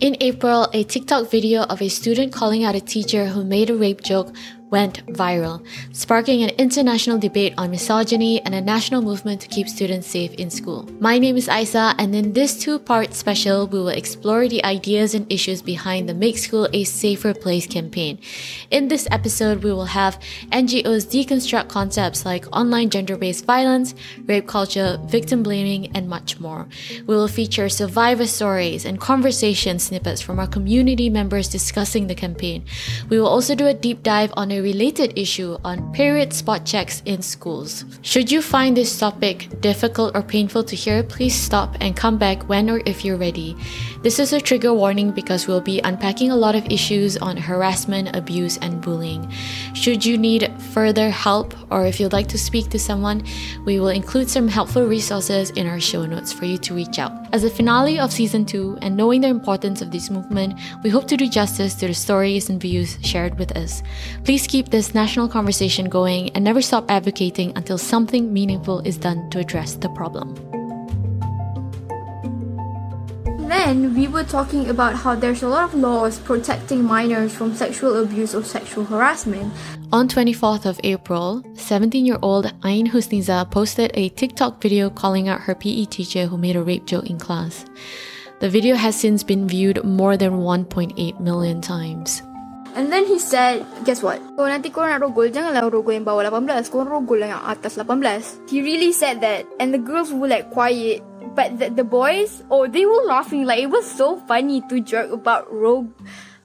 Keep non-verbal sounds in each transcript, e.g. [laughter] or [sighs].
In April, a TikTok video of a student calling out a teacher who made a rape joke went viral, sparking an international debate on misogyny and a national movement to keep students safe in school. My name is Isa, and in this two part special, we will explore the ideas and issues behind the Make School a Safer Place campaign. In this episode, we will have NGOs deconstruct concepts like online gender based violence, rape culture, victim blaming, and much more. We will feature survivor stories and conversation snippets from our community members discussing the campaign. We will also do a deep dive on a related issue on period spot checks in schools. Should you find this topic difficult or painful to hear, please stop and come back when or if you're ready. This is a trigger warning because we'll be unpacking a lot of issues on harassment, abuse, and bullying. Should you need further help or if you'd like to speak to someone, we will include some helpful resources in our show notes for you to reach out. As a finale of season 2 and knowing the importance of this movement, we hope to do justice to the stories and views shared with us. Please keep this national conversation going and never stop advocating until something meaningful is done to address the problem. Then we were talking about how there's a lot of laws protecting minors from sexual abuse or sexual harassment. On 24th of April, 17-year-old Ain Husniza posted a TikTok video calling out her PE teacher who made a rape joke in class. The video has since been viewed more than 1.8 million times. And then he said, guess what? Kalau nanti korang nak rogol, janganlah rogol yang bawah 18. Korang rogol yang atas 18. He really said that. And the girls were like quiet. But the, the boys, oh, they were laughing. Like, it was so funny to joke about rogue,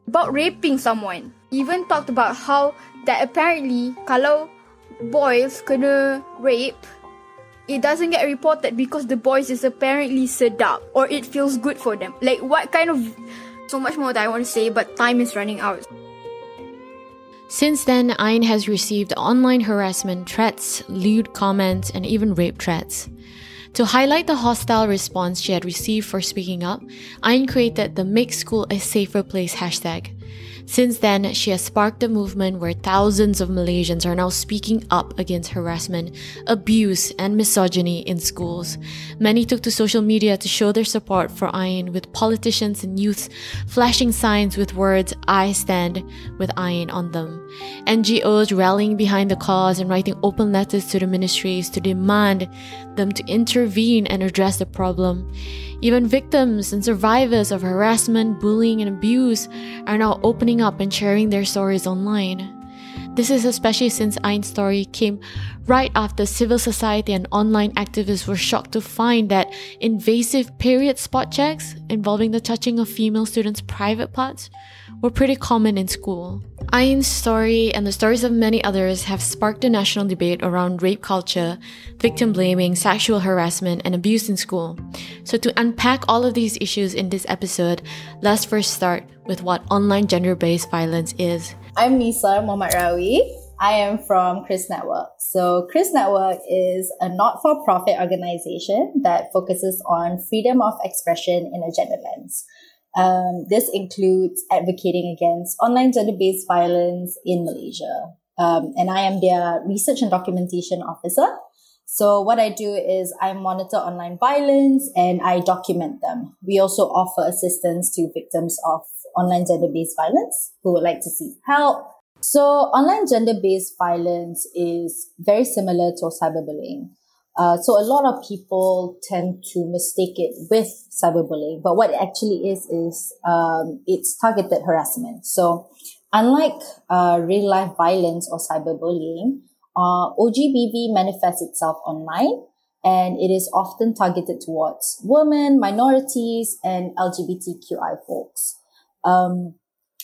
about raping someone. Even talked about how that apparently, kalau boys kena rape, it doesn't get reported because the boys is apparently sedap or it feels good for them. Like, what kind of... So much more that I want to say, but time is running out. Since then, Ain has received online harassment threats, lewd comments, and even rape threats. To highlight the hostile response she had received for speaking up, Ain created the Make School a Safer Place hashtag. Since then, she has sparked a movement where thousands of Malaysians are now speaking up against harassment, abuse, and misogyny in schools. Many took to social media to show their support for Ain, with politicians and youths flashing signs with words, I stand with Ain on them. NGOs rallying behind the cause and writing open letters to the ministries to demand them to intervene and address the problem. Even victims and survivors of harassment, bullying, and abuse are now opening up and sharing their stories online. This is especially since Ain's story came right after civil society and online activists were shocked to find that invasive period spot checks involving the touching of female students' private parts were pretty common in school. Ain's story and the stories of many others have sparked a national debate around rape culture, victim blaming, sexual harassment, and abuse in school. So, to unpack all of these issues in this episode, let's first start with what online gender based violence is. I'm Nisa Muhammad Rawi. I am from KRYSS Network. So, KRYSS Network is a not for profit organization that focuses on freedom of expression in a gender lens. Um, this includes advocating against online gender-based violence in Malaysia. Um, and I am their research and documentation officer. So what I do is I monitor online violence and I document them. We also offer assistance to victims of online gender-based violence who would like to seek help. So online gender-based violence is very similar to cyberbullying. Uh, so a lot of people tend to mistake it with cyberbullying, but what it actually is is um, it's targeted harassment. So unlike uh, real life violence or cyberbullying, uh, OGBV manifests itself online and it is often targeted towards women, minorities, and LGBTQI folks. Um,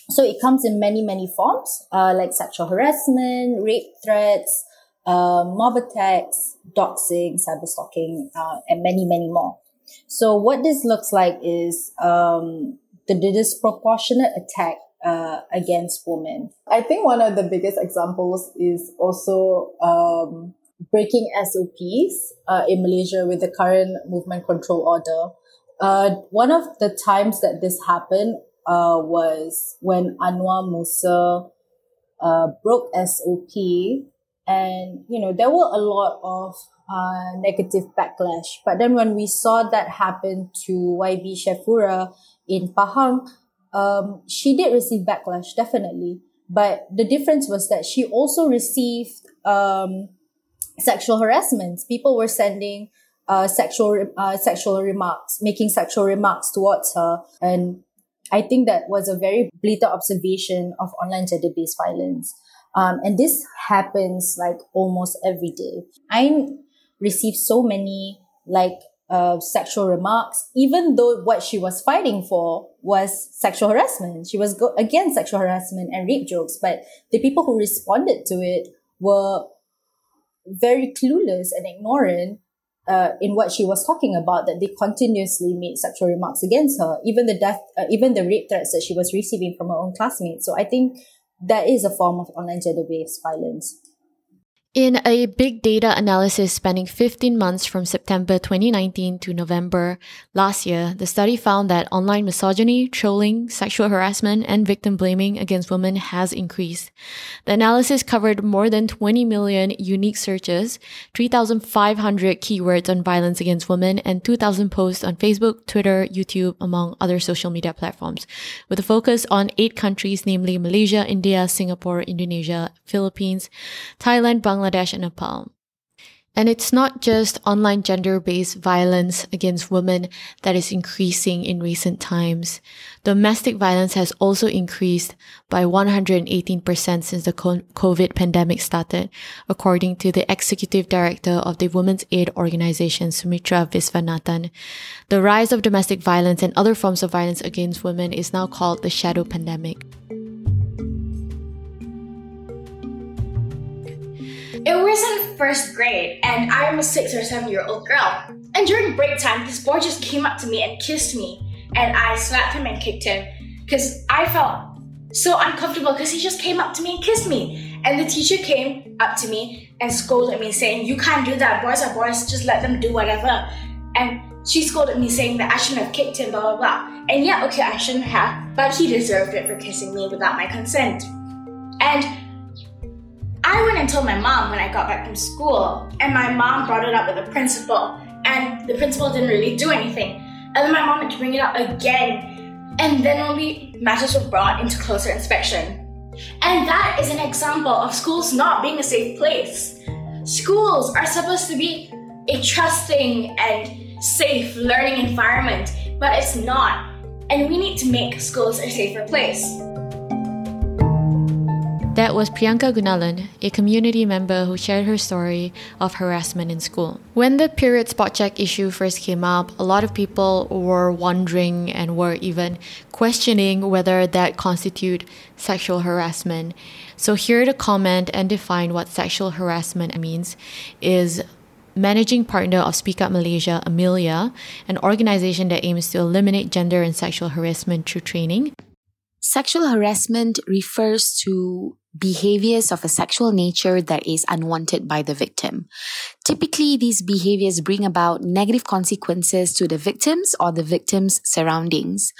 so it comes in many, many forms, uh, like sexual harassment, rape threats, uh, mob attacks, doxing, cyberstalking, uh, and many, many more. So what this looks like is um, the, the disproportionate attack uh, against women. I think one of the biggest examples is also um, breaking SOPs uh, in Malaysia with the current movement control order. Uh, one of the times that this happened uh, was when Annuar Musa uh, broke SOP and, you know, there were a lot of uh, negative backlash. But then when we saw that happen to YB Syefura in Pahang, um, she did receive backlash, definitely. But the difference was that she also received um, sexual harassment. People were sending uh, sexual uh, sexual remarks, making sexual remarks towards her, and I think that was a very blatant observation of online gender-based violence. Um, and this happens like almost every day. I receive so many like uh, sexual remarks, even though what she was fighting for was sexual harassment. She was go- against sexual harassment and rape jokes, but the people who responded to it were very clueless and ignorant uh, in what she was talking about. That they continuously made sexual remarks against her, even the death, uh, even the rape threats that she was receiving from her own classmates. So I think that is a form of online gender-based violence. In a big data analysis spanning 15 months from September 2019 to November last year, the study found that online misogyny, trolling, sexual harassment, and victim blaming against women has increased. The analysis covered more than 20 million unique searches, 3,500 keywords on violence against women, and 2,000 posts on Facebook, Twitter, YouTube, among other social media platforms, with a focus on eight countries, namely Malaysia, India, Singapore, Indonesia, Philippines, Thailand, Bangladesh, Bangladesh and Nepal. And it's not just online gender based violence against women that is increasing in recent times. Domestic violence has also increased by 118% since the COVID pandemic started, according to the executive director of the Women's Aid Organization, Sumitra Visvanathan. The rise of domestic violence and other forms of violence against women is now called the shadow pandemic. It was in first grade, and I am a six or seven year old girl. And during break time, this boy just came up to me and kissed me, and I slapped him and kicked him because I felt so uncomfortable because he just came up to me and kissed me. And the teacher came up to me and scolded me, saying, You can't do that. Boys are boys, just let them do whatever. And she scolded me, saying that I shouldn't have kicked him, blah, blah, blah. And yeah, okay, I shouldn't have, but he deserved it for kissing me without my consent. And I went and told my mom when I got back from school, and my mom brought it up with the principal, and the principal didn't really do anything. And then my mom had to bring it up again, and then only matters were brought into closer inspection. And that is an example of schools not being a safe place. Schools are supposed to be a trusting and safe learning environment, but it's not. And we need to make schools a safer place. That was Priyanka Gunalan, a community member who shared her story of harassment in school. When the period spot check issue first came up, a lot of people were wondering and were even questioning whether that constitute sexual harassment. So here to comment and define what sexual harassment means is managing partner of Speak Up Malaysia, Amelia, an organization that aims to eliminate gender and sexual harassment through training. Sexual harassment refers to behaviors of a sexual nature that is unwanted by the victim. Typically, these behaviors bring about negative consequences to the victims or the victim's surroundings.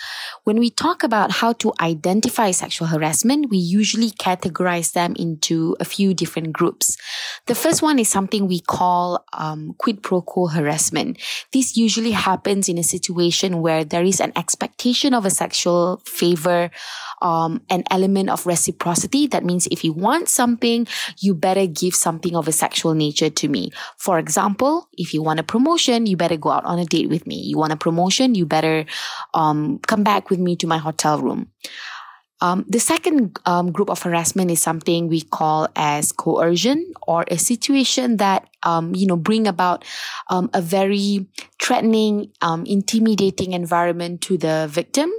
When we talk about how to identify sexual harassment, we usually categorize them into a few different groups. The first one is something we call um, quid pro quo harassment. This usually happens in a situation where there is an expectation of a sexual favor, um, an element of reciprocity. That means if you want something, you better give something of a sexual nature to me. For example, if you want a promotion, you better go out on a date with me. You want a promotion, you better um, come back with me to my hotel room. Um, the second um, group of harassment is something we call as coercion or a situation that um, you know bring about um, a very threatening, um, intimidating environment to the victim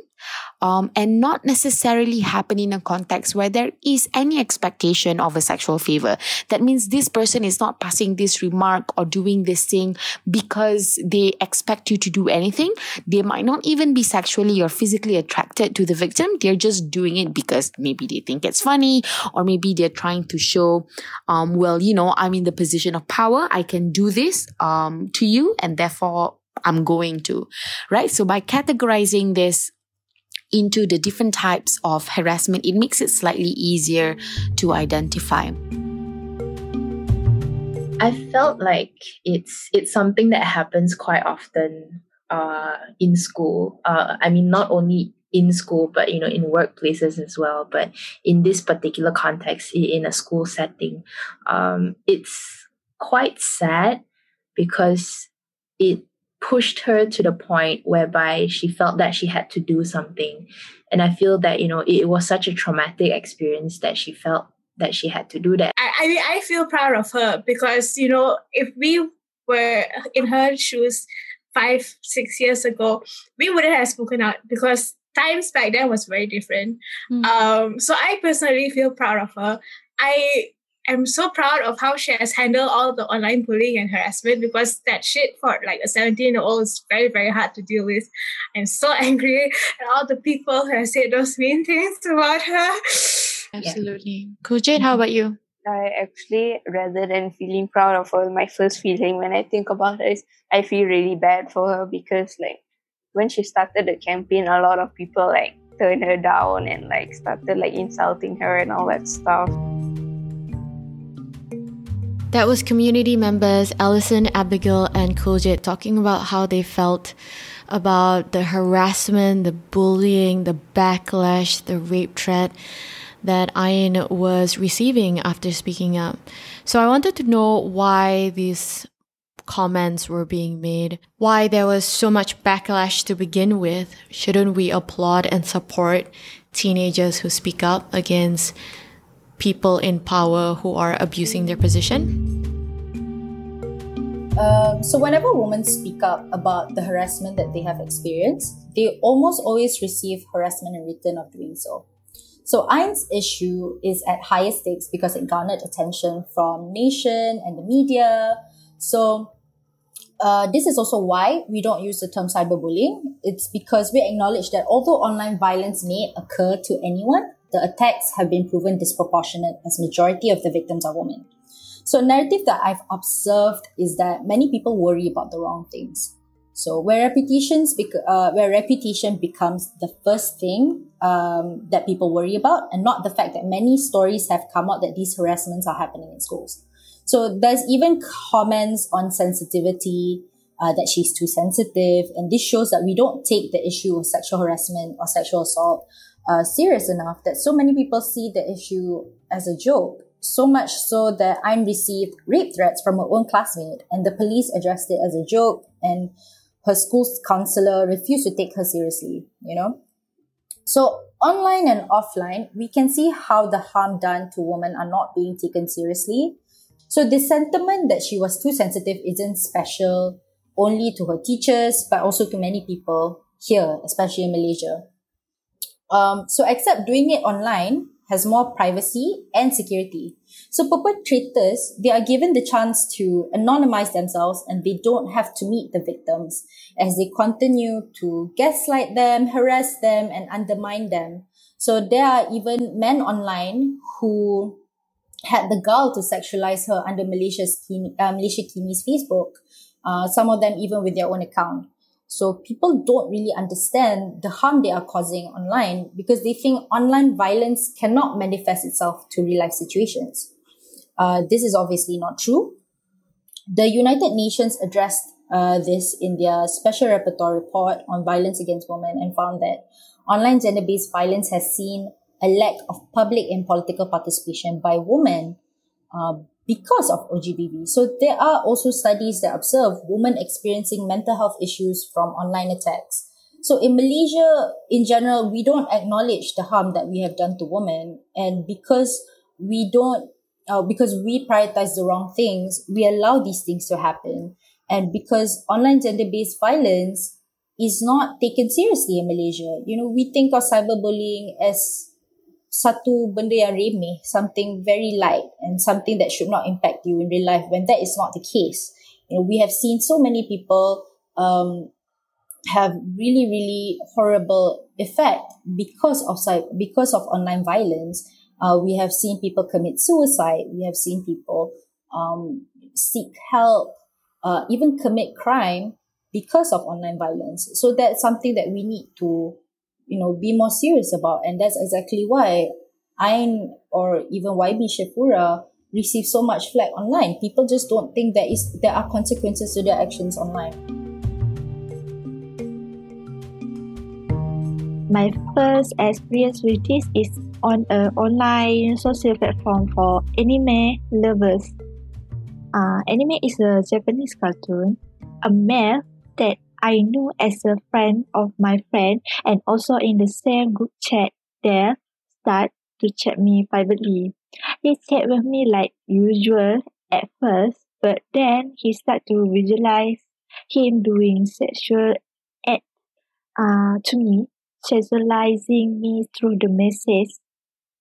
um, and not necessarily happen in a context where there is any expectation of a sexual favor. That means this person is not passing this remark or doing this thing because they expect you to do anything. They might not even be sexually or physically attracted to the victim. They're just doing it because maybe they think it's funny or maybe they're trying to show, um, well, you know, I'm in the position of power. I can do this, um, to you and therefore I'm going to, right? So by categorizing this into the different types of harassment, it makes it slightly easier to identify. I felt like it's it's something that happens quite often uh, in school. Uh, I mean, not only in school, but you know, in workplaces as well. But in this particular context, in a school setting, um, it's quite sad because it pushed her to the point whereby she felt that she had to do something. And i feel that you know it, was such a traumatic experience that she felt that she had to do that. I, I mean i feel proud of her because you know if we were in her shoes five six years ago we wouldn't have spoken out because times back then was very different. Mm. um so i personally feel proud of her. I am so proud of how she has handled all the online bullying and harassment because that shit for like a 17 year old is very, very hard to deal with. I'm so [laughs] angry at all the people who have said those mean things about her. [sighs] Absolutely. Yeah. Cool. Jade, how about you? I actually, rather than feeling proud of her, my first feeling when I think about it is I feel really bad for her because, like, when she started the campaign, a lot of people like turned her down and like started like insulting her and all that stuff. That was community members Allison, Abigail, and Kuljit talking about how they felt about the harassment, the bullying, the backlash, the rape threat that Ain was receiving after speaking up. So I wanted to know why these comments were being made, why there was so much backlash to begin with. Shouldn't we applaud and support teenagers who speak up against people in power who are abusing their position? Um, so, whenever women speak up about the harassment that they have experienced, they almost always receive harassment in return of doing so. So, Ain's issue is at higher stakes because it garnered attention from nation and the media. So, uh, this is also why we don't use the term cyberbullying. It's because we acknowledge that although online violence may occur to anyone, the attacks have been proven disproportionate as majority of the victims are women. So narrative that I've observed is that many people worry about the wrong things. So where reputations, bec- uh, where reputation becomes the first thing um, that people worry about, and not the fact that many stories have come out that these harassments are happening in schools. So there's even comments on sensitivity, uh, that she's too sensitive, and this shows that we don't take the issue of sexual harassment or sexual assault uh, serious enough that so many people see the issue as a joke. So much so that I received rape threats from her own classmate, and the police addressed it as a joke, and her school's counselor refused to take her seriously, you know? So, online and offline, we can see how the harm done to women are not being taken seriously. So, the sentiment that she was too sensitive isn't special only to her teachers, but also to many people here, especially in Malaysia. Um, so except doing it online has more privacy and security. So perpetrators, they are given the chance to anonymize themselves and they don't have to meet the victims as they continue to gaslight them, harass them, and undermine them. So there are even men online who had the gall to sexualize her under Malaysia's uh, Malaysiakini's Facebook. Uh, some of them even with their own account. So people don't really understand the harm they are causing online because they think online violence cannot manifest itself to real life situations. Uh, this is obviously not true. The United Nations addressed uh, this in their special rapporteur report on violence against women and found that online gender-based violence has seen a lack of public and political participation by women uh, because of OGBV. So there are also studies that observe women experiencing mental health issues from online attacks. So in Malaysia, in general, we don't acknowledge the harm that we have done to women. And because we don't, uh, because we prioritize the wrong things, we allow these things to happen. And because online gender-based violence is not taken seriously in Malaysia, you know, we think of cyberbullying as satu benda yang remeh, something very light and something that should not impact you in real life when that is not the case. You know, we have seen so many people um, have really, really horrible effect because of because of online violence. Uh, we have seen people commit suicide. We have seen people um, seek help, uh, even commit crime because of online violence. So that's something that we need to you know, be more serious about. And that's exactly why I or even YB Syefura receive so much flack online. People just don't think there is there are consequences to their actions online. My first experience with this is on an online social platform for anime lovers. Uh, anime is a Japanese cartoon. A male I knew as a friend of my friend and also in the same group chat there start to chat me privately. He chat with me like usual at first, but then he start to visualize him doing sexual act uh, to me, sexualizing me through the message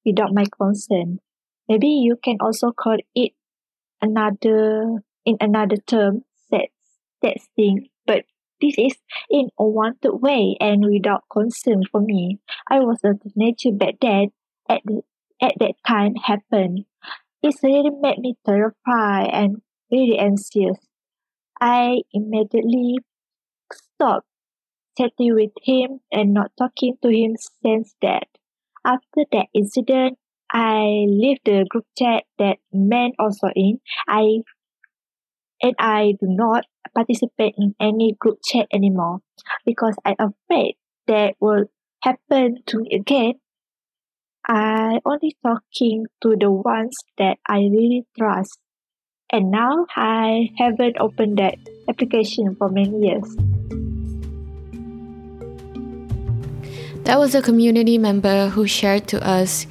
without my consent. Maybe you can also call it another in another term, sex texting, this is in a wanted way and without consent for me. I was a teenager back then at the, at that time happened. It really made me terrified and really anxious. I immediately stopped chatting with him and not talking to him since that. After that incident, I left the group chat that men also in. I and I do not participate in any group chat anymore because I'm afraid that will happen to me again. I only talking to the ones that I really trust. And now I haven't opened that application for many years. That was a community member who shared to us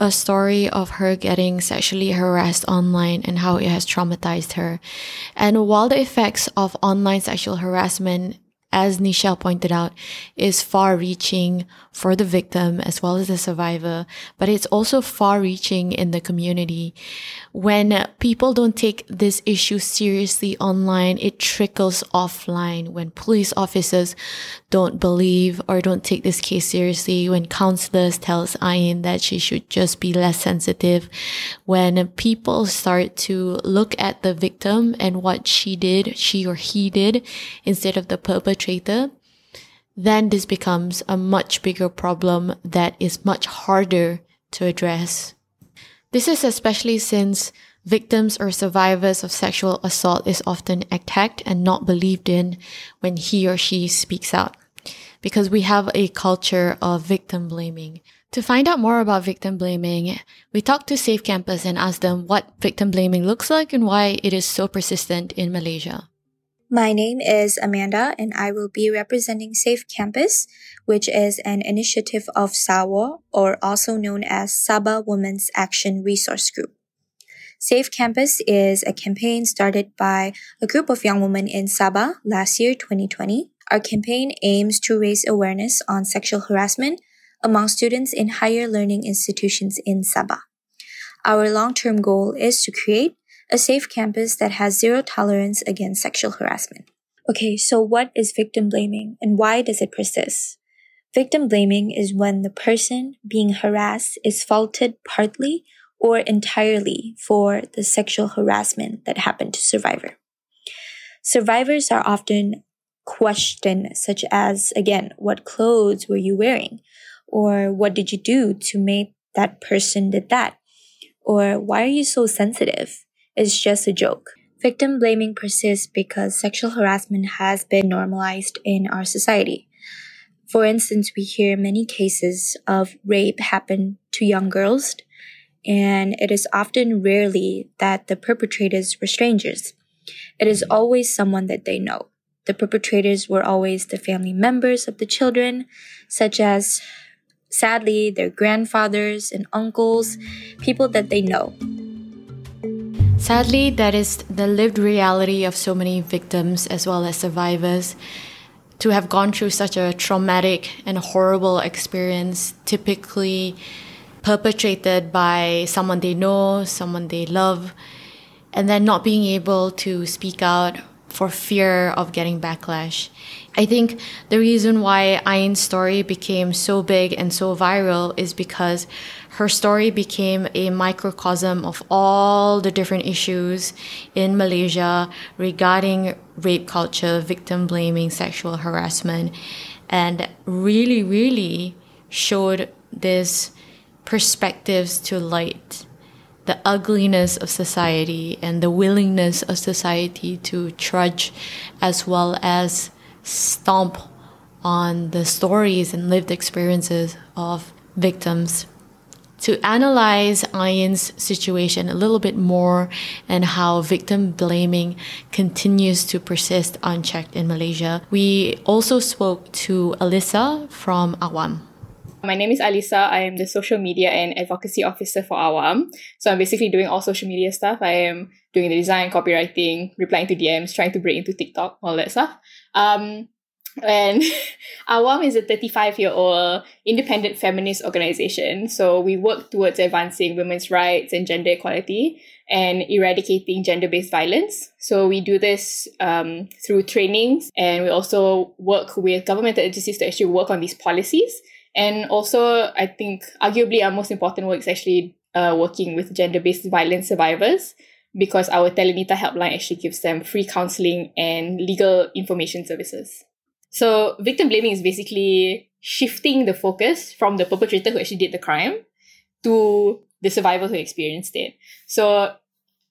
a story of her getting sexually harassed online and how it has traumatized her. And while the effects of online sexual harassment as Nichelle pointed out, is far reaching for the victim as well as the survivor, but it's also far reaching in the community. When people don't take this issue seriously online, it trickles offline. When police officers don't believe or don't take this case seriously, when counselors tells Ain that she should just be less sensitive, when people start to look at the victim and what she did, she or he did, instead of the perpetrator, then this becomes a much bigger problem that is much harder to address. This is especially since victims or survivors of sexual assault is often attacked and not believed in when he or she speaks out. Because we have a culture of victim blaming. To find out more about victim blaming, we talked to Safe Campus and asked them what victim blaming looks like and why it is so persistent in Malaysia. My name is Amanda, and I will be representing Safe Campus, which is an initiative of SAWO, or also known as Sabah Women's Action Resource Group. Safe Campus is a campaign started by a group of young women in Sabah last year, 2020. Our campaign aims to raise awareness on sexual harassment among students in higher learning institutions in Sabah. Our long-term goal is to create a safe campus that has zero tolerance against sexual harassment. Okay, so what is victim blaming and why does it persist? Victim blaming is when the person being harassed is faulted partly or entirely for the sexual harassment that happened to survivor. Survivors are often questioned such as again, what clothes were you wearing? Or what did you do to make that person did that? Or why are you so sensitive? It's just a joke. Victim blaming persists because sexual harassment has been normalized in our society. For instance, we hear many cases of rape happen to young girls, and it is often rarely that the perpetrators were strangers. It is always someone that they know. The perpetrators were always the family members of the children, such as, sadly, their grandfathers and uncles, people that they know. Sadly, that is the lived reality of so many victims as well as survivors. To have gone through such a traumatic and horrible experience, typically perpetrated by someone they know, someone they love, and then not being able to speak out for fear of getting backlash. I think the reason why Ain's story became so big and so viral is because her story became a microcosm of all the different issues in Malaysia regarding rape culture, victim blaming, sexual harassment, and really, really showed this perspectives to light the ugliness of society and the willingness of society to trudge as well as stomp on the stories and lived experiences of victims to analyze Ain's situation a little bit more and how victim blaming continues to persist unchecked in Malaysia. We also spoke to Alyssa from Awam. My name is Alisa. I am the social media and advocacy officer for Awam. So I'm basically doing all social media stuff. I am doing the design, copywriting, replying to DMs, trying to break into TikTok, all that stuff. Um, and [laughs] Awam is a 35 year old independent feminist organization. So we work towards advancing women's rights and gender equality and eradicating gender based violence. So we do this um, through trainings and we also work with governmental agencies to actually work on these policies. And also, I think arguably our most important work is actually uh, working with gender based violence survivors because our Telenita helpline actually gives them free counseling and legal information services. So victim blaming is basically shifting the focus from the perpetrator who actually did the crime to the survivor who experienced it. So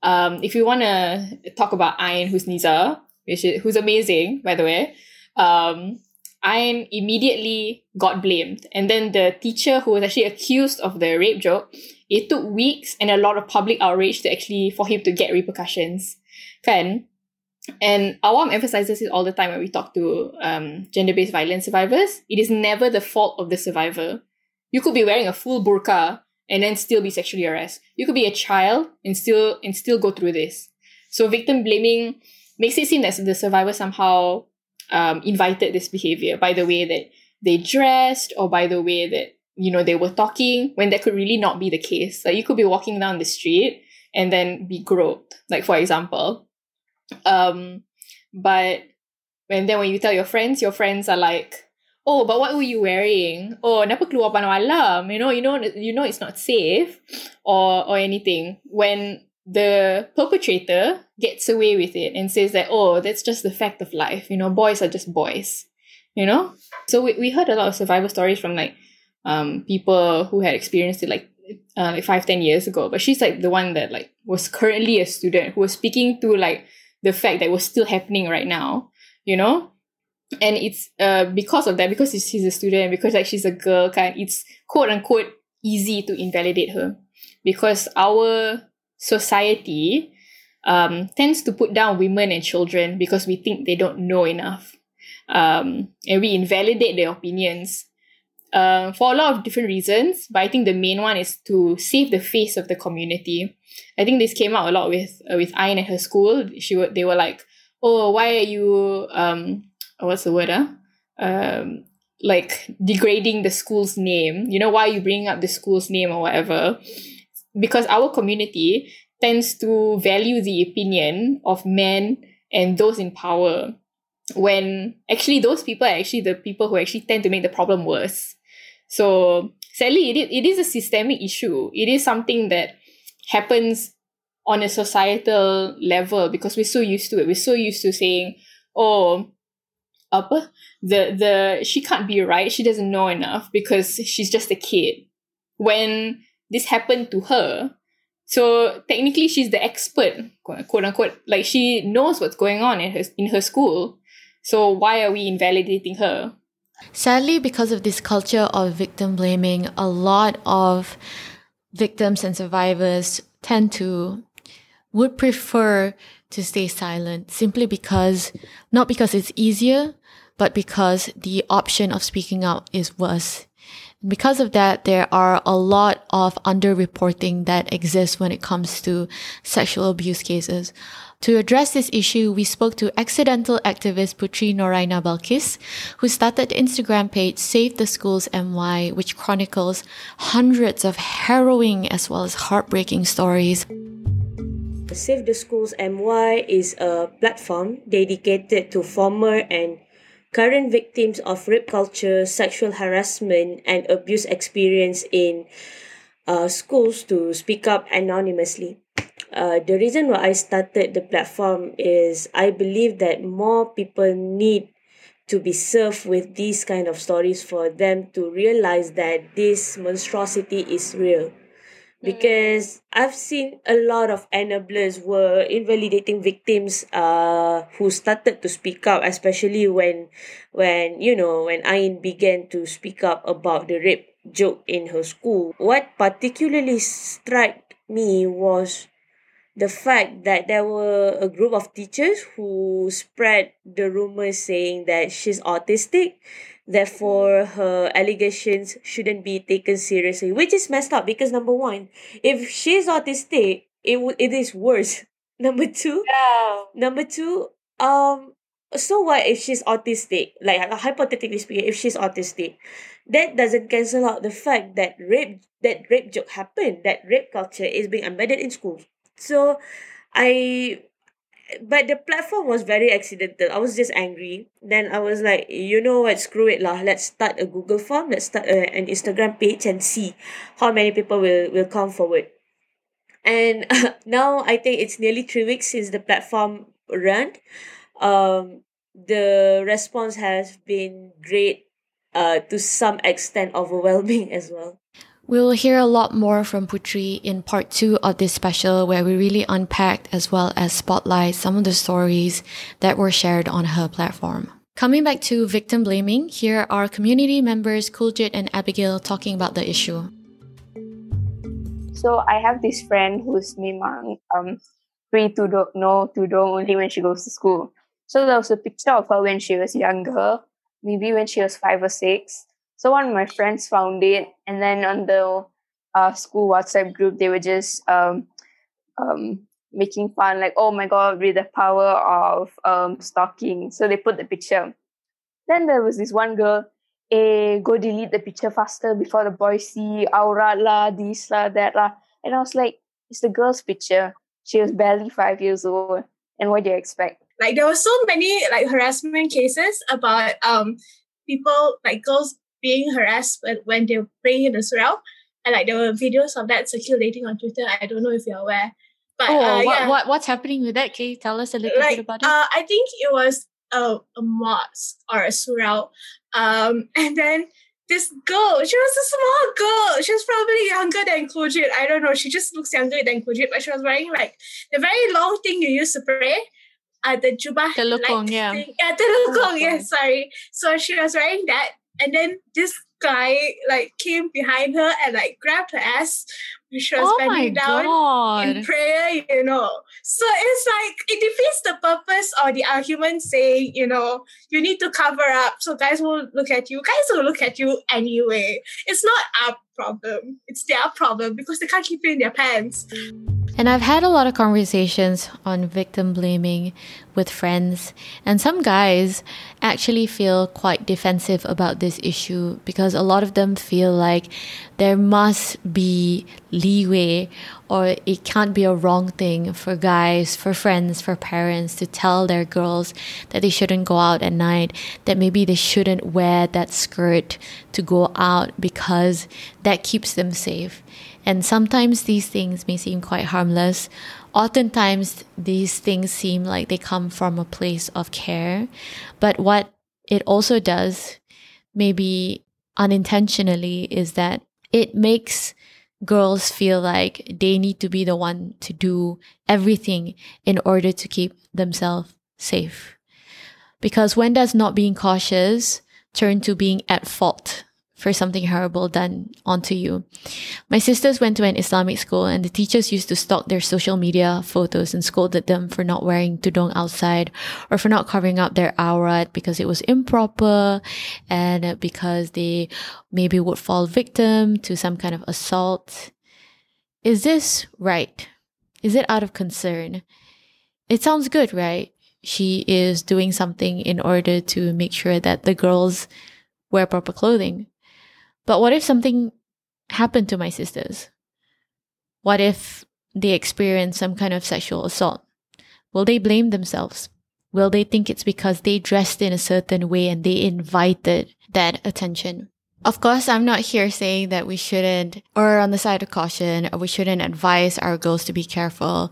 um, if you want to talk about Ain Husniza, which is, who's amazing, by the way, um, Ain immediately got blamed. And then the teacher who was actually accused of the rape joke, it took weeks and a lot of public outrage to actually, for him to get repercussions. Kan? And Awam emphasizes it all the time when we talk to um, gender based violence survivors. It is never the fault of the survivor. You could be wearing a full burqa and then still be sexually harassed. You could be a child and still and still go through this. So victim blaming makes it seem that the survivor somehow um, invited this behavior by the way that they dressed or by the way that you know they were talking when that could really not be the case. Like you could be walking down the street and then be groped. Like for example, um, but and then when you tell your friends, your friends are like, "Oh, but what were you wearing? Oh, kenapa keluar malam? You know, you know, you know, it's not safe, or or anything." When the perpetrator gets away with it and says that, "Oh, that's just the fact of life. You know, boys are just boys." You know, so we we heard a lot of survival stories from like um people who had experienced it like uh, like five ten years ago but she's like the one that like was currently a student who was speaking to like the fact that was still happening right now, you know? And it's uh because of that, because she's a student, because like she's a girl, kind it's quote unquote easy to invalidate her. Because our society um tends to put down women and children because we think they don't know enough. Um and we invalidate their opinions uh, for a lot of different reasons, but I think the main one is to save the face of the community. I think this came out a lot with uh, with Ain at her school. She were, they were like, "Oh, why are you um what's the word? Huh? Um, like degrading the school's name. You know why you bring up the school's name or whatever? Because our community tends to value the opinion of men and those in power when actually those people are actually the people who actually tend to make the problem worse. So sadly, it, it is a systemic issue. It is something that happens on a societal level because we're so used to it. We're so used to saying, oh, apa, the the she can't be right. She doesn't know enough because she's just a kid. When this happened to her, so technically she's the expert, quote unquote. Like she knows what's going on in her in her school. So why are we invalidating her? Sadly, because of this culture of victim blaming, a lot of victims and survivors tend to would prefer to stay silent simply because not because it's easier but because the option of speaking out is worse because of that, there are a lot of underreporting that exists when it comes to sexual abuse cases. To address this issue, we spoke to accidental activist Putri Noraina Balkis, who started the Instagram page Save the Schools MY, which chronicles hundreds of harrowing as well as heartbreaking stories. Save the Schools MY is a platform dedicated to former and current victims of rape culture, sexual harassment, and abuse experience in uh, schools to speak up anonymously. Uh, the reason why I started the platform is I believe that more people need to be served with these kind of stories for them to realize that this monstrosity is real. Because I've seen a lot of enablers were invalidating victims uh who started to speak up, especially when when you know when Ain began to speak up about the rape joke in her school. What particularly struck me was the fact that there were a group of teachers who spread the rumors saying that she's autistic therefore her allegations shouldn't be taken seriously which is messed up because number one if she's autistic it would it is worse. [laughs] Number two Yeah. number two um so what if she's autistic? Like hypothetically speaking if she's autistic that doesn't cancel out the fact that rape that rape joke happened that rape culture is being embedded in schools. So i but the platform was very accidental. I was just angry. Then I was like, you know what, screw it lah. Let's start a Google form. Let's start a, an Instagram page and see how many people will, will come forward. And [laughs] now I think it's nearly three weeks since the platform ran. Um, the response has been great, uh, to some extent overwhelming [laughs] as well. We'll hear a lot more from Putri in part two of this special, where we really unpacked as well as spotlight some of the stories that were shared on her platform. Coming back to victim blaming, here are community members Kuljit and Abigail talking about the issue. So I have this friend who's memang um free to do no to do only when she goes to school. So there was a picture of her when she was younger, maybe when she was five or six. So one of my friends found it, and then on the uh, school WhatsApp group, they were just um, um, making fun, like, "Oh my god, with the power of um, stalking." So they put the picture. Then there was this one girl, eh, go delete the picture faster before the boys see aurat lah, this lah, that lah. And I was like, it's the girl's picture. She was barely five years old. And what do you expect? Like there were so many like harassment cases about um people like girls being harassed when, when they were praying in the surau. And like there were videos of that circulating on Twitter. I don't know if you're aware. But oh, uh, what, yeah. what what's happening with that? Can you tell us a little like bit about it? uh, I think it was a, a mosque or a surau. Um, [laughs] and then this girl, she was a small girl. She was probably younger than Kuljit. I don't know. She just looks younger than Kuljit, but she was wearing like the very long thing you used to pray. Uh, the jubah. Telekung, like, yeah. thing. Yeah, telekung, Telekung. yes, sorry. So she was wearing that. And then this guy like came behind her and like grabbed her ass when she was Oh bending down in prayer, you know. So it's like it defeats the purpose or the argument saying, you know, you need to cover up so guys won't look at you. Guys will look at you anyway. It's not our problem. It's their problem because they can't keep it in their pants. And I've had a lot of conversations on victim blaming with friends, and some guys actually feel quite defensive about this issue because a lot of them feel like there must be leeway or it can't be a wrong thing for guys, for friends, for parents to tell their girls that they shouldn't go out at night, that maybe they shouldn't wear that skirt to go out because that keeps them safe. And sometimes these things may seem quite harmless. Oftentimes, these things seem like they come from a place of care. But what it also does, maybe unintentionally, is that it makes girls feel like they need to be the one to do everything in order to keep themselves safe. Because when does not being cautious turn to being at fault for something horrible done onto you? My sisters went to an Islamic school and the teachers used to stalk their social media photos and scolded them for not wearing tudung outside or for not covering up their aurat because it was improper and because they maybe would fall victim to some kind of assault. Is this right? Is it out of concern? It sounds good, right? She is doing something in order to make sure that the girls wear proper clothing. But what if something happened to my sisters? What if they experience some kind of sexual assault? Will they blame themselves? Will they think it's because they dressed in a certain way and they invited that attention? Of course, I'm not here saying that we shouldn't, or on the side of caution, we shouldn't advise our girls to be careful.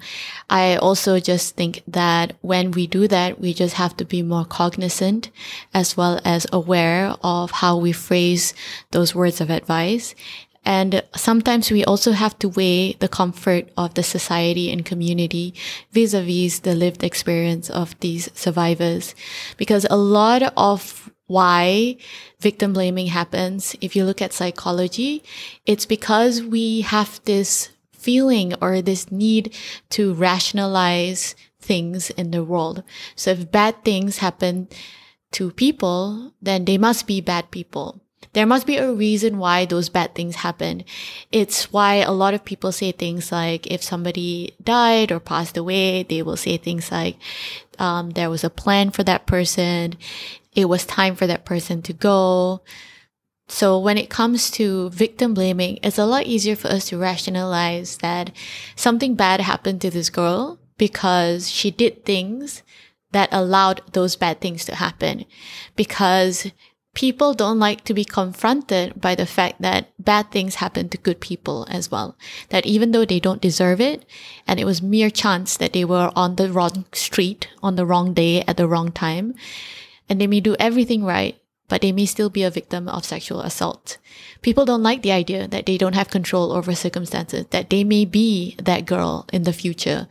I also just think that when we do that, we just have to be more cognizant as well as aware of how we phrase those words of advice And sometimes we also have to weigh the comfort of the society and community vis-a-vis the lived experience of these survivors. Because a lot of why victim blaming happens, if you look at psychology, it's because we have this feeling or this need to rationalize things in the world. So if bad things happen to people, then they must be bad people. There must be a reason why those bad things happen. It's why a lot of people say things like if somebody died or passed away, they will say things like um, there was a plan for that person. It was time for that person to go. So when it comes to victim blaming, it's a lot easier for us to rationalize that something bad happened to this girl because she did things that allowed those bad things to happen. Because people don't like to be confronted by the fact that bad things happen to good people as well. That even though they don't deserve it, and it was mere chance that they were on the wrong street on the wrong day at the wrong time, and they may do everything right, but they may still be a victim of sexual assault. People don't like the idea that they don't have control over circumstances, that they may be that girl in the future,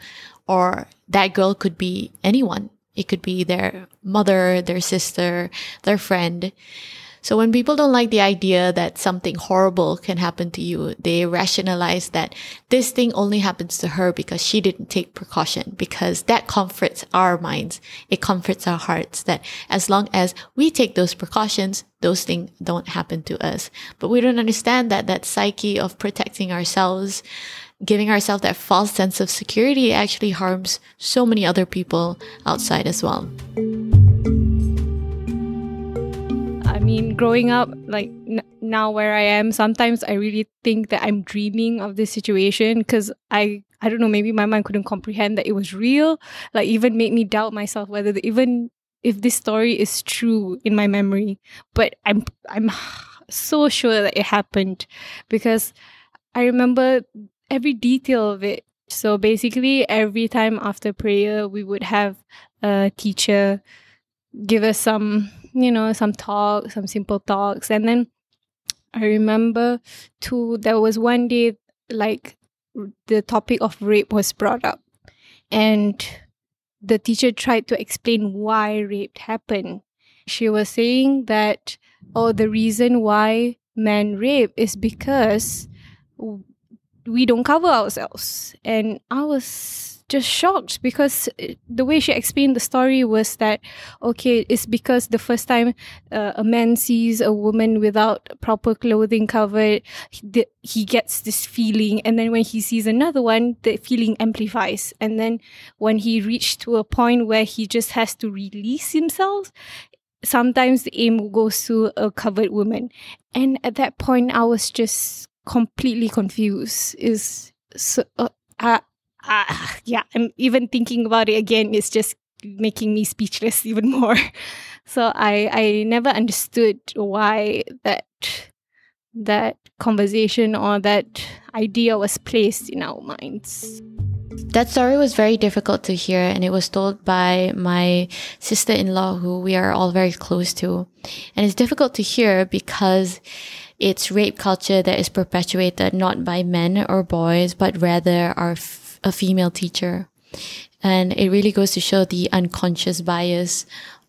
or that girl could be anyone. It could be their mother, their sister, their friend. So when people don't like the idea that something horrible can happen to you, they rationalize that this thing only happens to her because she didn't take precaution, because that comforts our minds. It comforts our hearts that as long as we take those precautions, those things don't happen to us. But we don't understand that that psyche of protecting ourselves, giving ourselves that false sense of security actually harms so many other people outside as well. I mean, growing up, like n- now where I am, sometimes I really think that I'm dreaming of this situation because I, I don't know, maybe my mind couldn't comprehend that it was real. Like, even made me doubt myself whether the, even if this story is true in my memory. But I'm, I'm so sure that it happened because I remember every detail of it. So basically, every time after prayer, we would have a teacher give us some you know, some talk, some simple talks. And then I remember too, there was one day like the topic of rape was brought up. And the teacher tried to explain why rape happened. She was saying that, oh, the reason why men rape is because we don't cover ourselves. And I was just shocked because uh, the way she explained the story was that okay it's because the first time uh, a man sees a woman without proper clothing covered he, he gets this feeling. And then when he sees another one the feeling amplifies. And then when he reached to a point where he just has to release himself sometimes the aim goes to a covered woman. And at that point i was just completely confused. Is so uh, uh, [sighs] yeah, I'm even thinking about it again. It's just making me speechless even more. [laughs] So I I never understood why that that conversation or that idea was placed in our minds. That story was very difficult to hear, and it was told by my sister in law, who we are all very close to. And it's difficult to hear because it's rape culture that is perpetuated not by men or boys, but rather our a female teacher. And it really goes to show the unconscious bias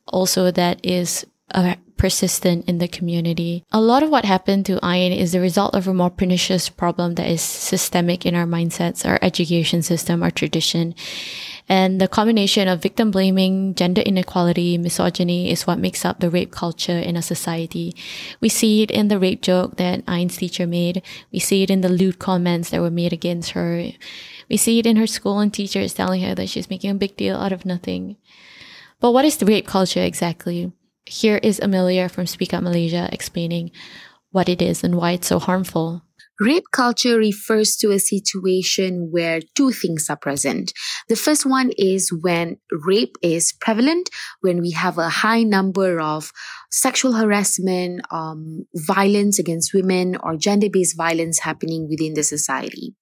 also that is uh, persistent in the community. A lot of what happened to Ain is the result of a more pernicious problem that is systemic in our mindsets, our education system, our tradition. And the combination of victim blaming, gender inequality, misogyny is what makes up the rape culture in a society. We see it in the rape joke that Ain's teacher made. We see it in the lewd comments that were made against her. We see it in her school and teachers telling her that she's making a big deal out of nothing. But what is the rape culture exactly? Here is Amelia from Speak Up Malaysia explaining what it is and why it's so harmful. Rape culture refers to a situation where two things are present. The first one is when rape is prevalent, when we have a high number of sexual harassment, um, violence against women, or gender based violence happening within the society.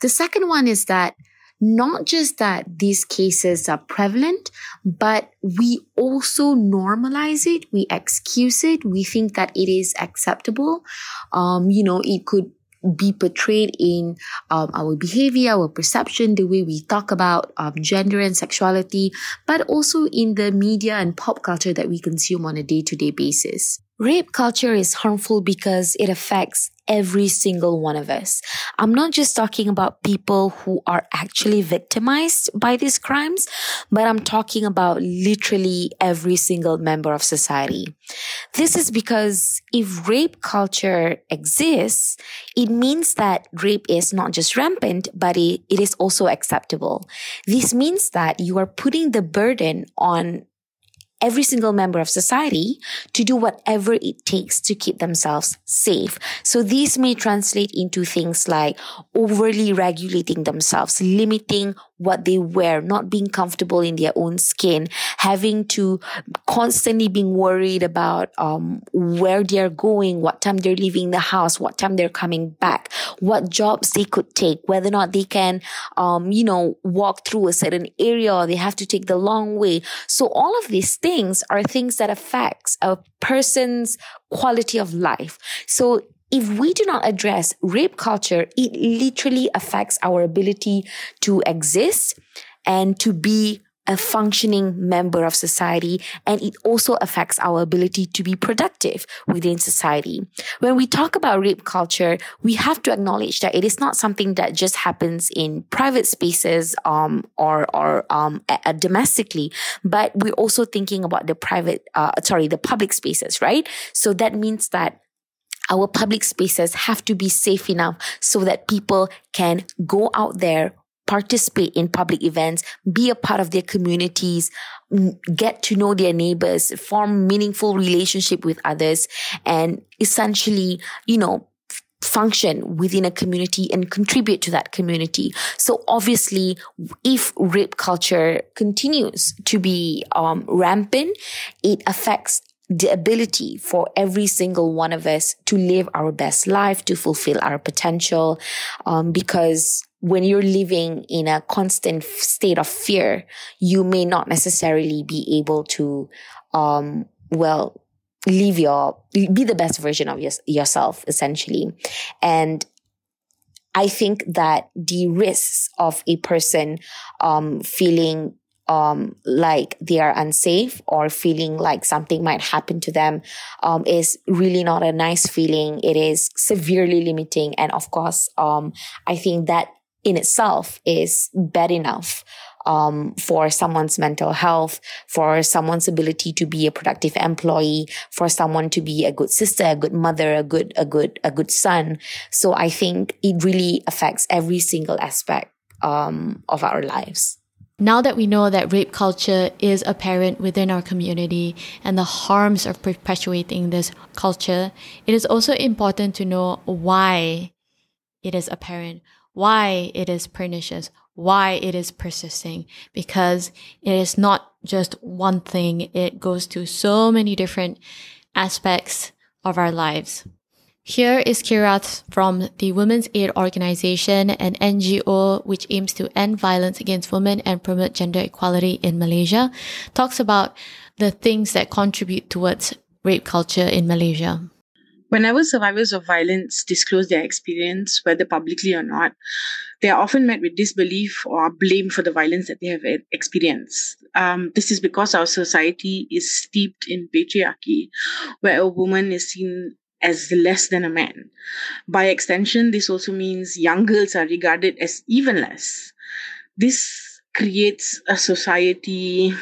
The second one is that not just that these cases are prevalent, but we also normalize it, we excuse it, we think that it is acceptable. Um, you know, it could be portrayed in um, our behavior, our perception, the way we talk about um, gender and sexuality, but also in the media and pop culture that we consume on a day to day basis. Rape culture is harmful because it affects every single one of us. I'm not just talking about people who are actually victimized by these crimes, but I'm talking about literally every single member of society. This is because if rape culture exists, it means that rape is not just rampant, but it, it is also acceptable. This means that you are putting the burden on every single member of society to do whatever it takes to keep themselves safe. So these may translate into things like overly regulating themselves, limiting what they wear, not being comfortable in their own skin, having to constantly being worried about um, where they're going, what time they're leaving the house, what time they're coming back, what jobs they could take, whether or not they can, um, you know, walk through a certain area or they have to take the long way. So all of these things are things that affects a person's quality of life. So if we do not address rape culture, it literally affects our ability to exist and to be a functioning member of society and it also affects our ability to be productive within society. When we talk about rape culture, we have to acknowledge that it is not something that just happens in private spaces um, or or um, domestically, but we're also thinking about the private uh, sorry, the public spaces, right? So that means that our public spaces have to be safe enough so that people can go out there participate in public events, be a part of their communities, get to know their neighbors, form meaningful relationship with others, and essentially, you know, function within a community and contribute to that community. So obviously, if rape culture continues to be um, rampant, it affects the ability for every single one of us to live our best life, to fulfill our potential. Um, because when you're living in a constant state of fear, you may not necessarily be able to, um, well, live your, be the best version of your, yourself, essentially. And I think that the risks of a person, um, feeling um, like they are unsafe or feeling like something might happen to them um, is really not a nice feeling. It is severely limiting. And of course, um, I think that in itself is bad enough um, for someone's mental health, for someone's ability to be a productive employee, for someone to be a good sister, a good mother, a good, a good, a good son. So I think it really affects every single aspect um, of our lives. Now that we know that rape culture is apparent within our community and the harms of perpetuating this culture, it is also important to know why it is apparent, why it is pernicious, why it is persisting, because it is not just one thing. It goes to so many different aspects of our lives. Here is Kirat from the Women's Aid Organization, an NGO which aims to end violence against women and promote gender equality in Malaysia, talks about the things that contribute towards rape culture in Malaysia. Whenever survivors of violence disclose their experience, whether publicly or not, they are often met with disbelief or blamed for the violence that they have experienced. Um, this is because our society is steeped in patriarchy, where a woman is seen as less than a man. By extension, this also means young girls are regarded as even less. This creates a society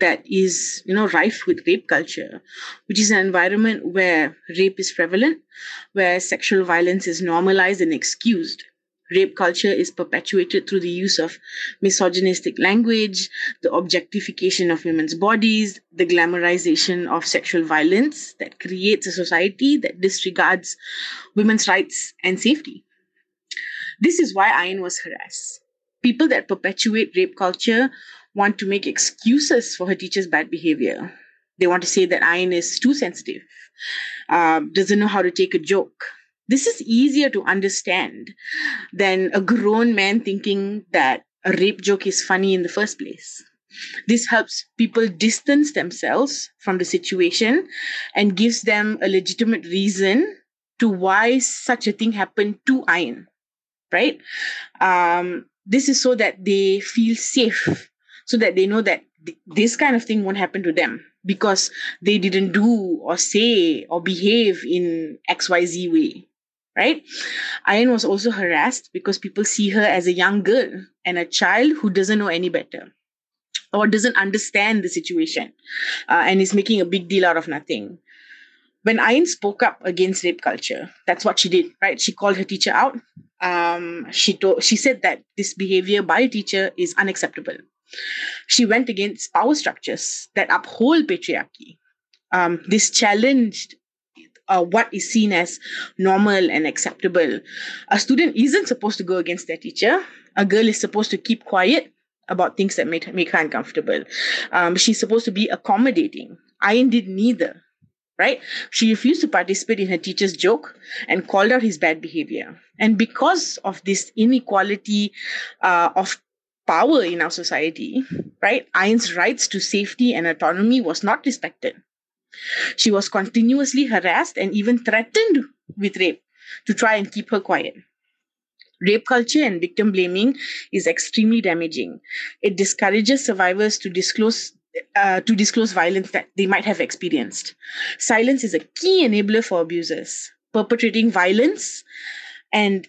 that is, you know, rife with rape culture, which is an environment where rape is prevalent, where sexual violence is normalized and excused, rape culture is perpetuated through the use of misogynistic language, the objectification of women's bodies, the glamorization of sexual violence that creates a society that disregards women's rights and safety. This is why Ain was harassed. People that perpetuate rape culture want to make excuses for her teacher's bad behavior. They want to say that Ain is too sensitive, uh, doesn't know how to take a joke, this is easier to understand than a grown man thinking that a rape joke is funny in the first place. This helps people distance themselves from the situation and gives them a legitimate reason to why such a thing happened to Ain, right? Um, this is so that they feel safe, so that they know that th- this kind of thing won't happen to them because they didn't do or say or behave in XYZ way. Right? Ain was also harassed because people see her as a young girl and a child who doesn't know any better or doesn't understand the situation uh, and is making a big deal out of nothing. When Ain spoke up against rape culture, that's what she did, right? She called her teacher out. Um, she told, she said that this behavior by a teacher is unacceptable. She went against power structures that uphold patriarchy. Um, this challenged uh, what is seen as normal and acceptable. A student isn't supposed to go against their teacher. A girl is supposed to keep quiet about things that make, make her uncomfortable. Um, she's supposed to be accommodating. Ain did neither, right? She refused to participate in her teacher's joke and called out his bad behavior. And because of this inequality uh, of power in our society, right, Ain's rights to safety and autonomy was not respected. She was continuously harassed and even threatened with rape to try and keep her quiet. Rape culture and victim blaming is extremely damaging. It discourages survivors to disclose uh, to disclose violence that they might have experienced. Silence is a key enabler for abusers. Perpetrating violence and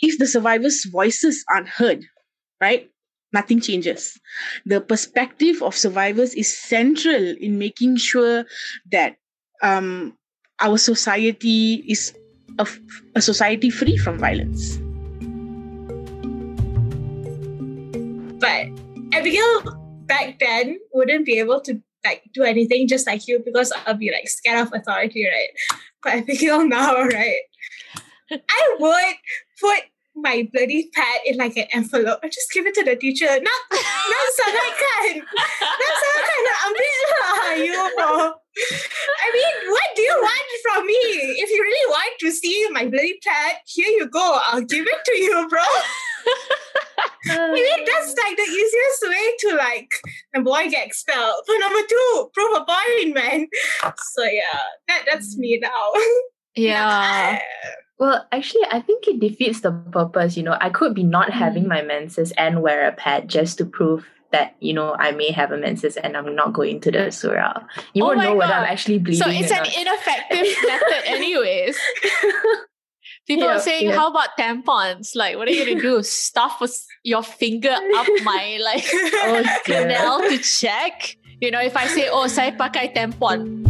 if the survivors' voices aren't heard, right, nothing changes. The perspective of survivors is central in making sure that um, our society is a, a society free from violence. But Abigail back then wouldn't be able to like do anything just like you because I'll be like scared of authority, right? But I think Abigail [laughs] now, right? I would put my bloody pad in like an envelope and just give it to the teacher. Not, not sangat kan. Not sangat kan nak ambil lah you bro I mean, what do you want from me? If you really want to see my bloody pad, here you go. I'll give it to you, bro. [laughs] I mean, that's like the easiest way to like a boy get expelled. But number two, prove a point, man. So yeah, that that's me now. [laughs] Yeah. Well, actually, I think it defeats the purpose. You know, I could be not having Mm. my menses and wear a pad just to prove that you know I may have a menses and I'm not going to the surau. You Oh won't know whether I'm actually bleeding. So it's an not. ineffective method, [laughs] anyways. [laughs] People Yeah, are saying, yeah. "How about tampons? Like, what are you gonna do? [laughs] Stuff your finger up my like Oh, canal to check? You know, if I say, "Oh, saya pakai tampon,"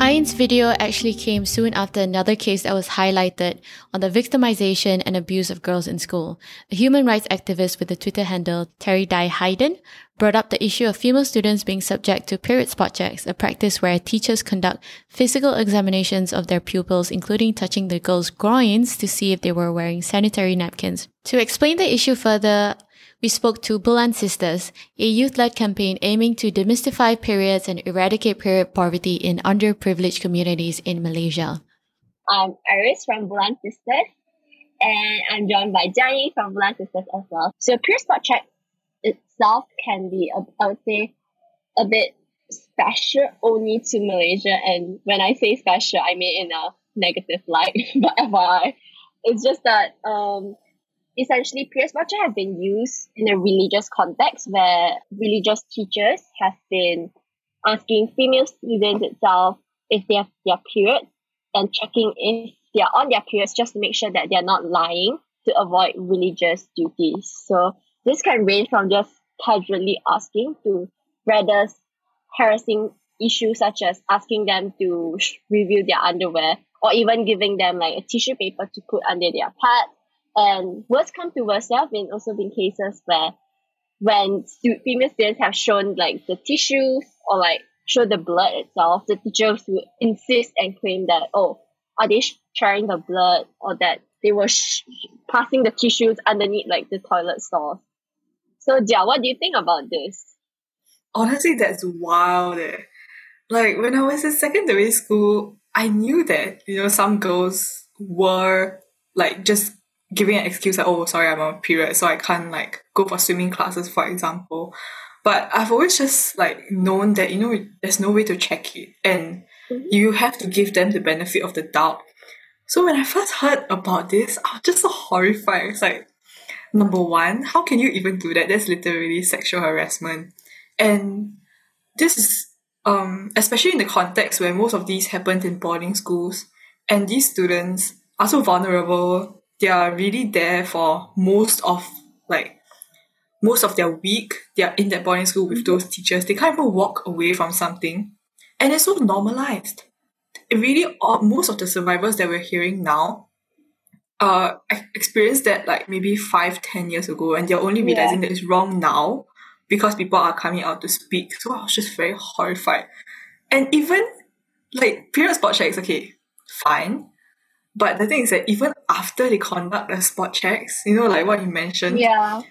Ain's video actually came soon after another case that was highlighted on the victimization and abuse of girls in school. A human rights activist with the Twitter handle Terry Dye Hayden brought up the issue of female students being subject to period spot checks, a practice where teachers conduct physical examinations of their pupils, including touching the girls' groins to see if they were wearing sanitary napkins. To explain the issue further, we spoke to Bulan Sisters, a youth-led campaign aiming to demystify periods and eradicate period poverty in underprivileged communities in Malaysia. I'm Iris from Bulan Sisters, and I'm joined by Johnny from Bulan Sisters as well. So, peer spot check itself can be, I would say, a bit special only to Malaysia. And when I say special, I mean in a negative light, [laughs] but FYI. It's just that um, essentially peer check has been used in a religious context where religious teachers have been asking female students itself if they have their periods and checking if they are on their periods just to make sure that they are not lying to avoid religious duties. So this can range from just casually asking to rather harassing issues such as asking them to review their underwear or even giving them like a tissue paper to put under their pad. And worse come to worse, there have been also been cases where when stu- female students have shown like the tissues or like show the blood itself, the teachers would insist and claim that, oh, are they sharing the blood or that they were sh- passing the tissues underneath like the toilet stalls. So, Jia, what do you think about this? Honestly, that's wild. eh. Like when I was in secondary school, I knew that you know some girls were like just giving an excuse like, "Oh, sorry, I'm on period, so I can't like go for swimming classes," for example. But I've always just like known that you know there's no way to check it, and you have to give them the benefit of the doubt. So when I first heard about this, I was just so horrified. It's like, number one, how can you even do that? That's literally sexual harassment. And this is um especially in the context where most of these happened in boarding schools and these students are so vulnerable. They are really there for most of like most of their week. They are in that boarding school with those teachers. They can't even walk away from something. And it's so normalized. It really all, most of the survivors that we're hearing now uh experienced that like maybe five, ten years ago and they're only realizing Yeah. that it's wrong now because people are coming out to speak. So I was just very horrified. And even like period spot checks, okay, fine. But the thing is that even after they conduct the spot checks, you know, like what you mentioned, Yeah.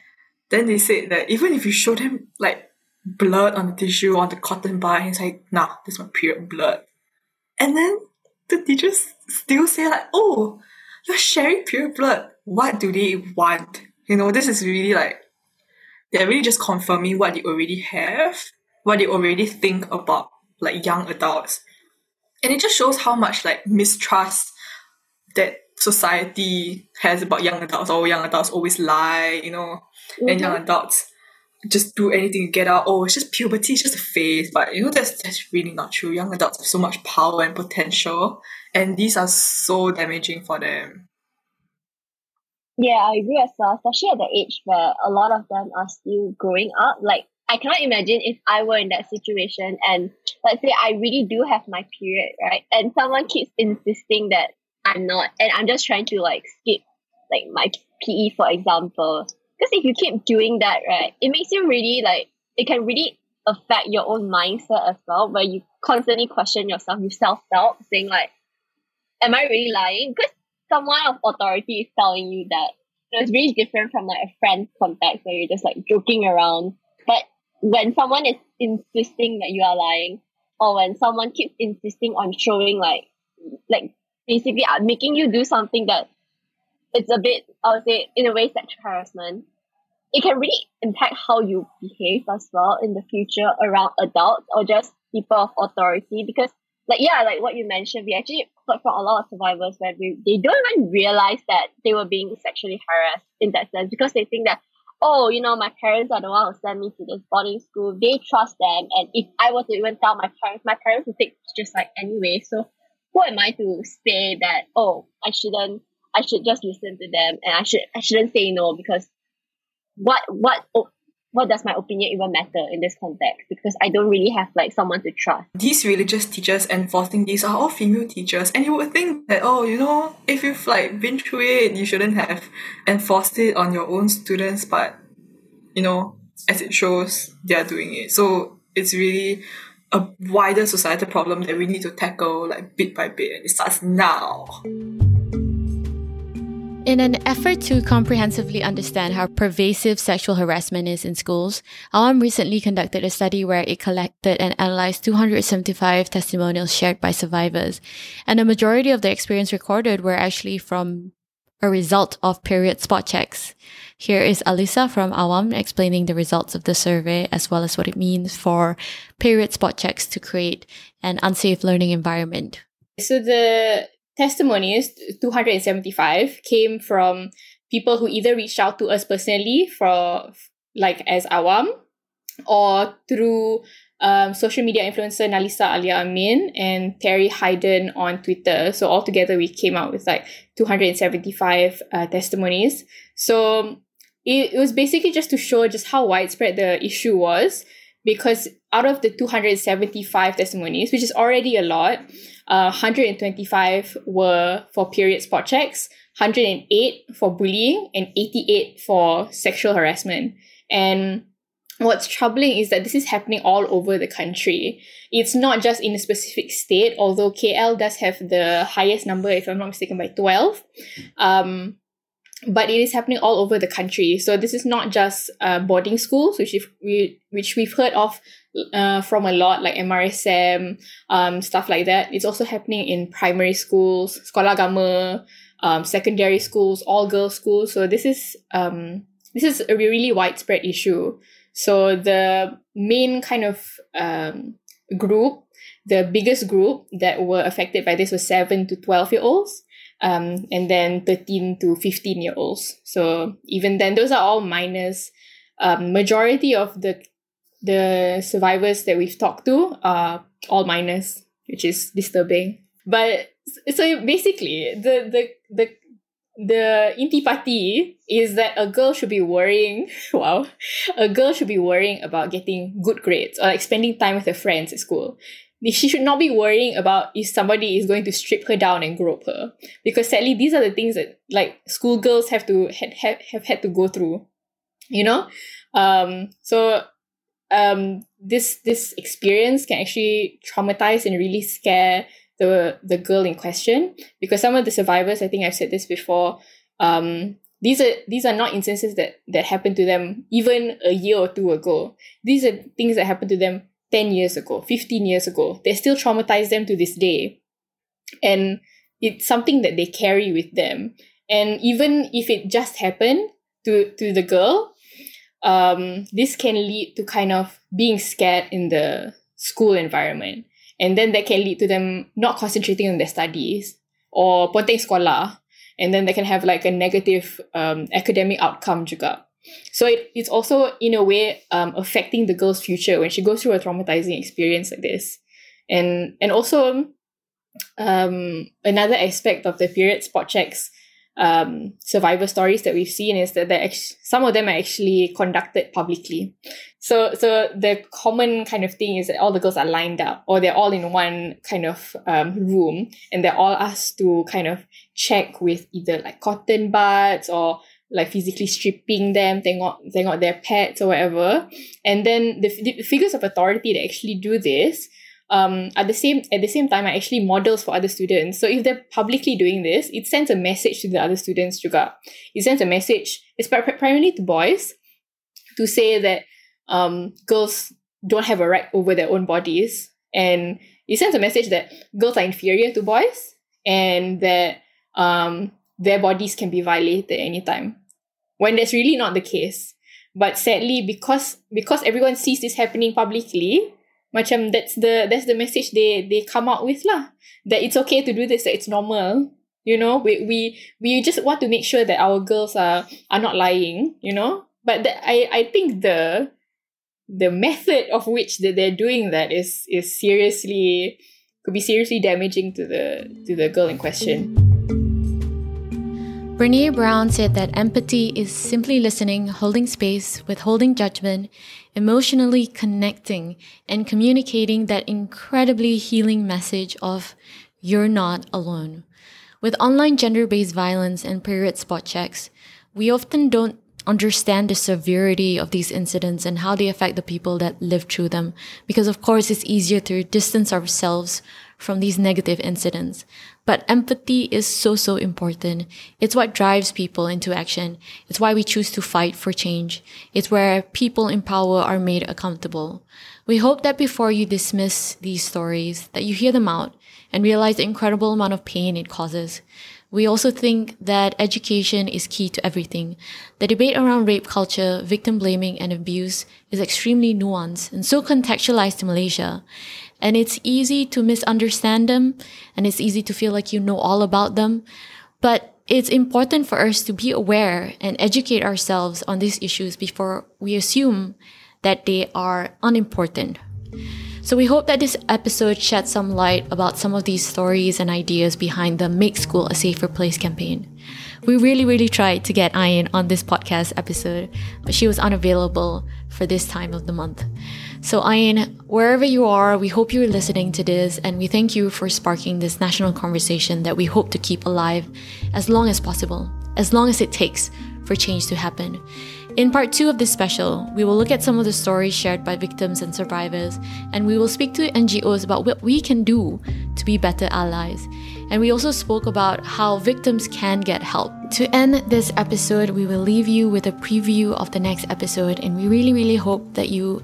then they said that even if you show them like blood on the tissue on the cotton bud, he's like, nah, this is my period blood. And then the teachers still say like, oh, you're sharing period blood. What do they want? You know, this is really like they're really just confirming what they already have, what they already think about like young adults. And it just shows how much like mistrust that society has about young adults. Oh, young adults always lie, you know, and young Mhm. adults just do anything to get out. Oh, it's just puberty, it's just a phase. But you know, that's that's really not true. Young adults have so much power and potential, and these are so damaging for them. Yeah, I agree as well, especially at the age where a lot of them are still growing up. Like, I cannot imagine if I were in that situation and let's say I really do have my period, right? And someone keeps insisting that I'm not, and I'm just trying to like skip like my PE, for example. Because if you keep doing that, right, it makes you really like, it can really affect your own mindset as well, where you constantly question yourself, you self doubt, saying like, am I really lying? Because someone of authority is telling you that. Know, it's really different from like a friend context where you're just like joking around. But when someone is insisting that you are lying, or when someone keeps insisting on showing like, like basically uh, making you do something that it's a bit, I would say, in a way, sexual harassment. It can really impact how you behave as well in the future around adults or just people of authority because like yeah, like what you mentioned, we actually heard from a lot of survivors where we, they don't even realize that they were being sexually harassed in that sense because they think that oh, you know, my parents are the one who sent me to this boarding school. They trust them, and if I was to even tell my parents, my parents would take just like anyway. So who am I to say that oh, I shouldn't, I should just listen to them, and I should, I shouldn't say no because what, what, oh, what does my opinion even matter in this context? Because I don't really have like someone to trust. These religious teachers enforcing these are all female teachers, and you would think that oh, you know, if you've like been through it, you shouldn't have enforced it on your own students, but you know, as it shows, they are doing it. So it's really a wider societal problem that we need to tackle like bit by bit, and it starts now. In an effort to comprehensively understand how pervasive sexual harassment is in schools, Awam recently conducted a study where it collected and analyzed 275 testimonials shared by survivors. And the majority of the experience recorded were actually from a result of period spot checks. Here is Alisa from Awam explaining the results of the survey as well as what it means for period spot checks to create an unsafe learning environment. So the testimonies, 275, came from people who either reached out to us personally for like as awam or through um, social media influencer Nalisa Alia Amin and Terry Hayden on Twitter. So altogether we came out with like 275 uh, testimonies. So it, it was basically just to show just how widespread the issue was because out of the 275 testimonies, which is already a lot, uh, 125 were for period spot checks, 108 for bullying, and 88 for sexual harassment. And what's troubling is that this is happening all over the country. It's not just in a specific state, although KL does have the highest number, if I'm not mistaken, by 12. Um, but it is happening all over the country. So this is not just uh, boarding schools, which if we which we've heard of uh, from a lot, like MRSM, um, stuff like that. It's also happening in primary schools, sekolah um, secondary schools, all girls schools. So this is um, this is a really widespread issue. So the main kind of um, group, the biggest group that were affected by this was 7 to 12 year olds. Um, and then 13 to 15 year olds. So even then, those are all minors. Um, majority of the the survivors that we've talked to are all minors, which is disturbing. But so basically, the the the the intipati is that a girl should be worrying [laughs] wow a girl should be worrying about getting good grades or like spending time with her friends at school she should not be worrying about if somebody is going to strip her down and grope her. Because sadly these are the things that like schoolgirls have to have, have, have had to go through. You know? Um so um this this experience can actually traumatize and really scare the the girl in question. Because some of the survivors i think i've said this before um these are these are not instances that that happened to them even a year or two ago. These are things that happened to them 10 years ago 15 years ago they still traumatize them to this day. And it's something that they carry with them. And even if it just happened to to the girl um this can lead to kind of being scared in the school environment. And then that can lead to them not concentrating on their studies or ponteng sekolah. And then they can have like a negative um, academic outcome juga. So it, it's also in a way um, affecting the girl's future when she goes through a traumatizing experience like this. And and also um, another aspect of the period spot checks um, survivor stories that we've seen is that actually, some of them are actually conducted publicly. So, so the common kind of thing is that all the girls are lined up, or they're all in one kind of um, room, and they're all asked to kind of check with either like cotton buds or like physically stripping them, tengok, tengok their pets or whatever. And then the, the figures of authority that actually do this um, at the same at the same time are actually models for other students. So if they're publicly doing this, it sends a message to the other students juga. It sends a message, it's primarily to boys, to say that um, girls don't have a right over their own bodies, and it sends a message that girls are inferior to boys, and that um, their bodies can be violated at any time, when that's really not the case. But sadly, because because everyone sees this happening publicly, macam that's the that's the message they they come out with lah. That it's okay to do this that it's normal. You know we we we just want to make sure that our girls are are not lying you know? But the, i i think the the method of which that they're doing that is is seriously could be seriously damaging to the to the girl in question Brene Brown said that empathy is simply listening, holding space, withholding judgment, emotionally connecting, and communicating that incredibly healing message of you're not alone. With online gender based violence and period spot checks, we often don't understand the severity of these incidents and how they affect the people that live through them. Because, of course, it's easier to distance ourselves from these negative incidents. But empathy is so, so important. It's what drives people into action. It's why we choose to fight for change. It's where people in power are made accountable. We hope that before you dismiss these stories, that you hear them out and realize the incredible amount of pain it causes. We also think that education is key to everything. The debate around rape culture, victim blaming, and abuse is extremely nuanced and so contextualized to Malaysia. And it's easy to misunderstand them and it's easy to feel like you know all about them. But it's important for us to be aware and educate ourselves on these issues before we assume that they are unimportant. So we hope that this episode sheds some light about some of these stories and ideas behind the Make School a Safer Place campaign. We really, really tried to get Ain on this podcast episode, but she was unavailable for this time of the month. So, Ain, wherever you are, we hope you're listening to this, and we thank you for sparking this national conversation that we hope to keep alive as long as possible, as long as it takes for change to happen. In part two of this special, we will look at some of the stories shared by victims and survivors, and we will speak to NGOs about what we can do to be better allies. And we also spoke about how victims can get help. To end this episode, we will leave you with a preview of the next episode, and we really, really hope that you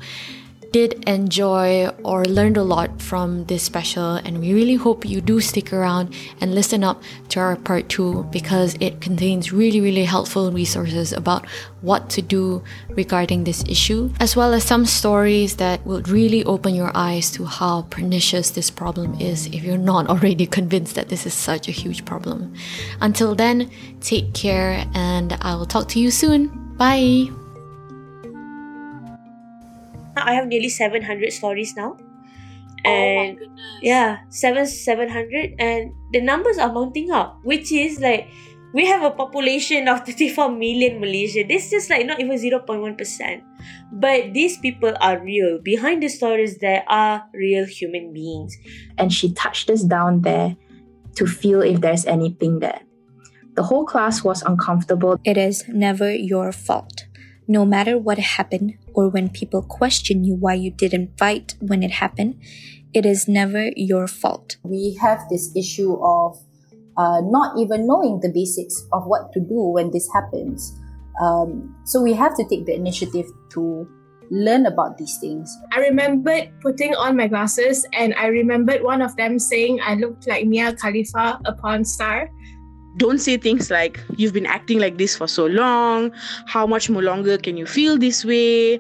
did enjoy or learned a lot from this special, and we really hope you do stick around and listen up to our part two because it contains really, really helpful resources about what to do regarding this issue, as well as some stories that will really open your eyes to how pernicious this problem is if you're not [laughs] already convinced that this is such a huge problem. Until then, take care, and I will talk to you soon. Bye. I have nearly 700 stories now. Oh and yeah, seven seven hundred, and the numbers are mounting up, which is like we have a population of [laughs] 34 million Malaysia. This is just like not even 0.1%. But these people are real. Behind the stories, there are real human beings. And she touched us down there to feel if there's anything there. The whole class was uncomfortable. It is never your fault. No matter what happened or when people question you why you didn't fight when it happened, it is never your fault. We have this issue of uh, not even knowing the basics of what to do when this happens. Um, so we have to take the initiative to learn about these things. I remembered putting on my glasses and I remembered one of them saying I looked like Mia Khalifa, upon star don't say things like you've been acting like this for so long. How much more longer can you feel this way?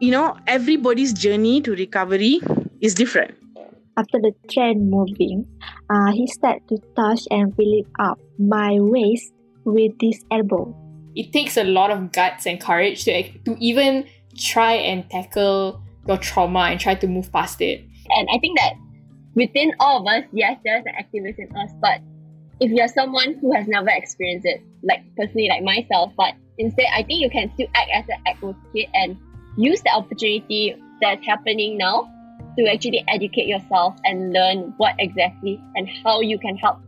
You know everybody's journey to recovery is different. After the trend moving uh, he started to touch and feel it up my waist with this elbow. It takes a lot of guts and courage to, to even try and tackle your trauma and try to move past it. And i think that within all of us yes there's an activist in us but if you're someone who has never experienced it, like personally, like myself, but instead, I think you can still act as an advocate and use the opportunity that's happening now to actually educate yourself and learn what exactly and how you can help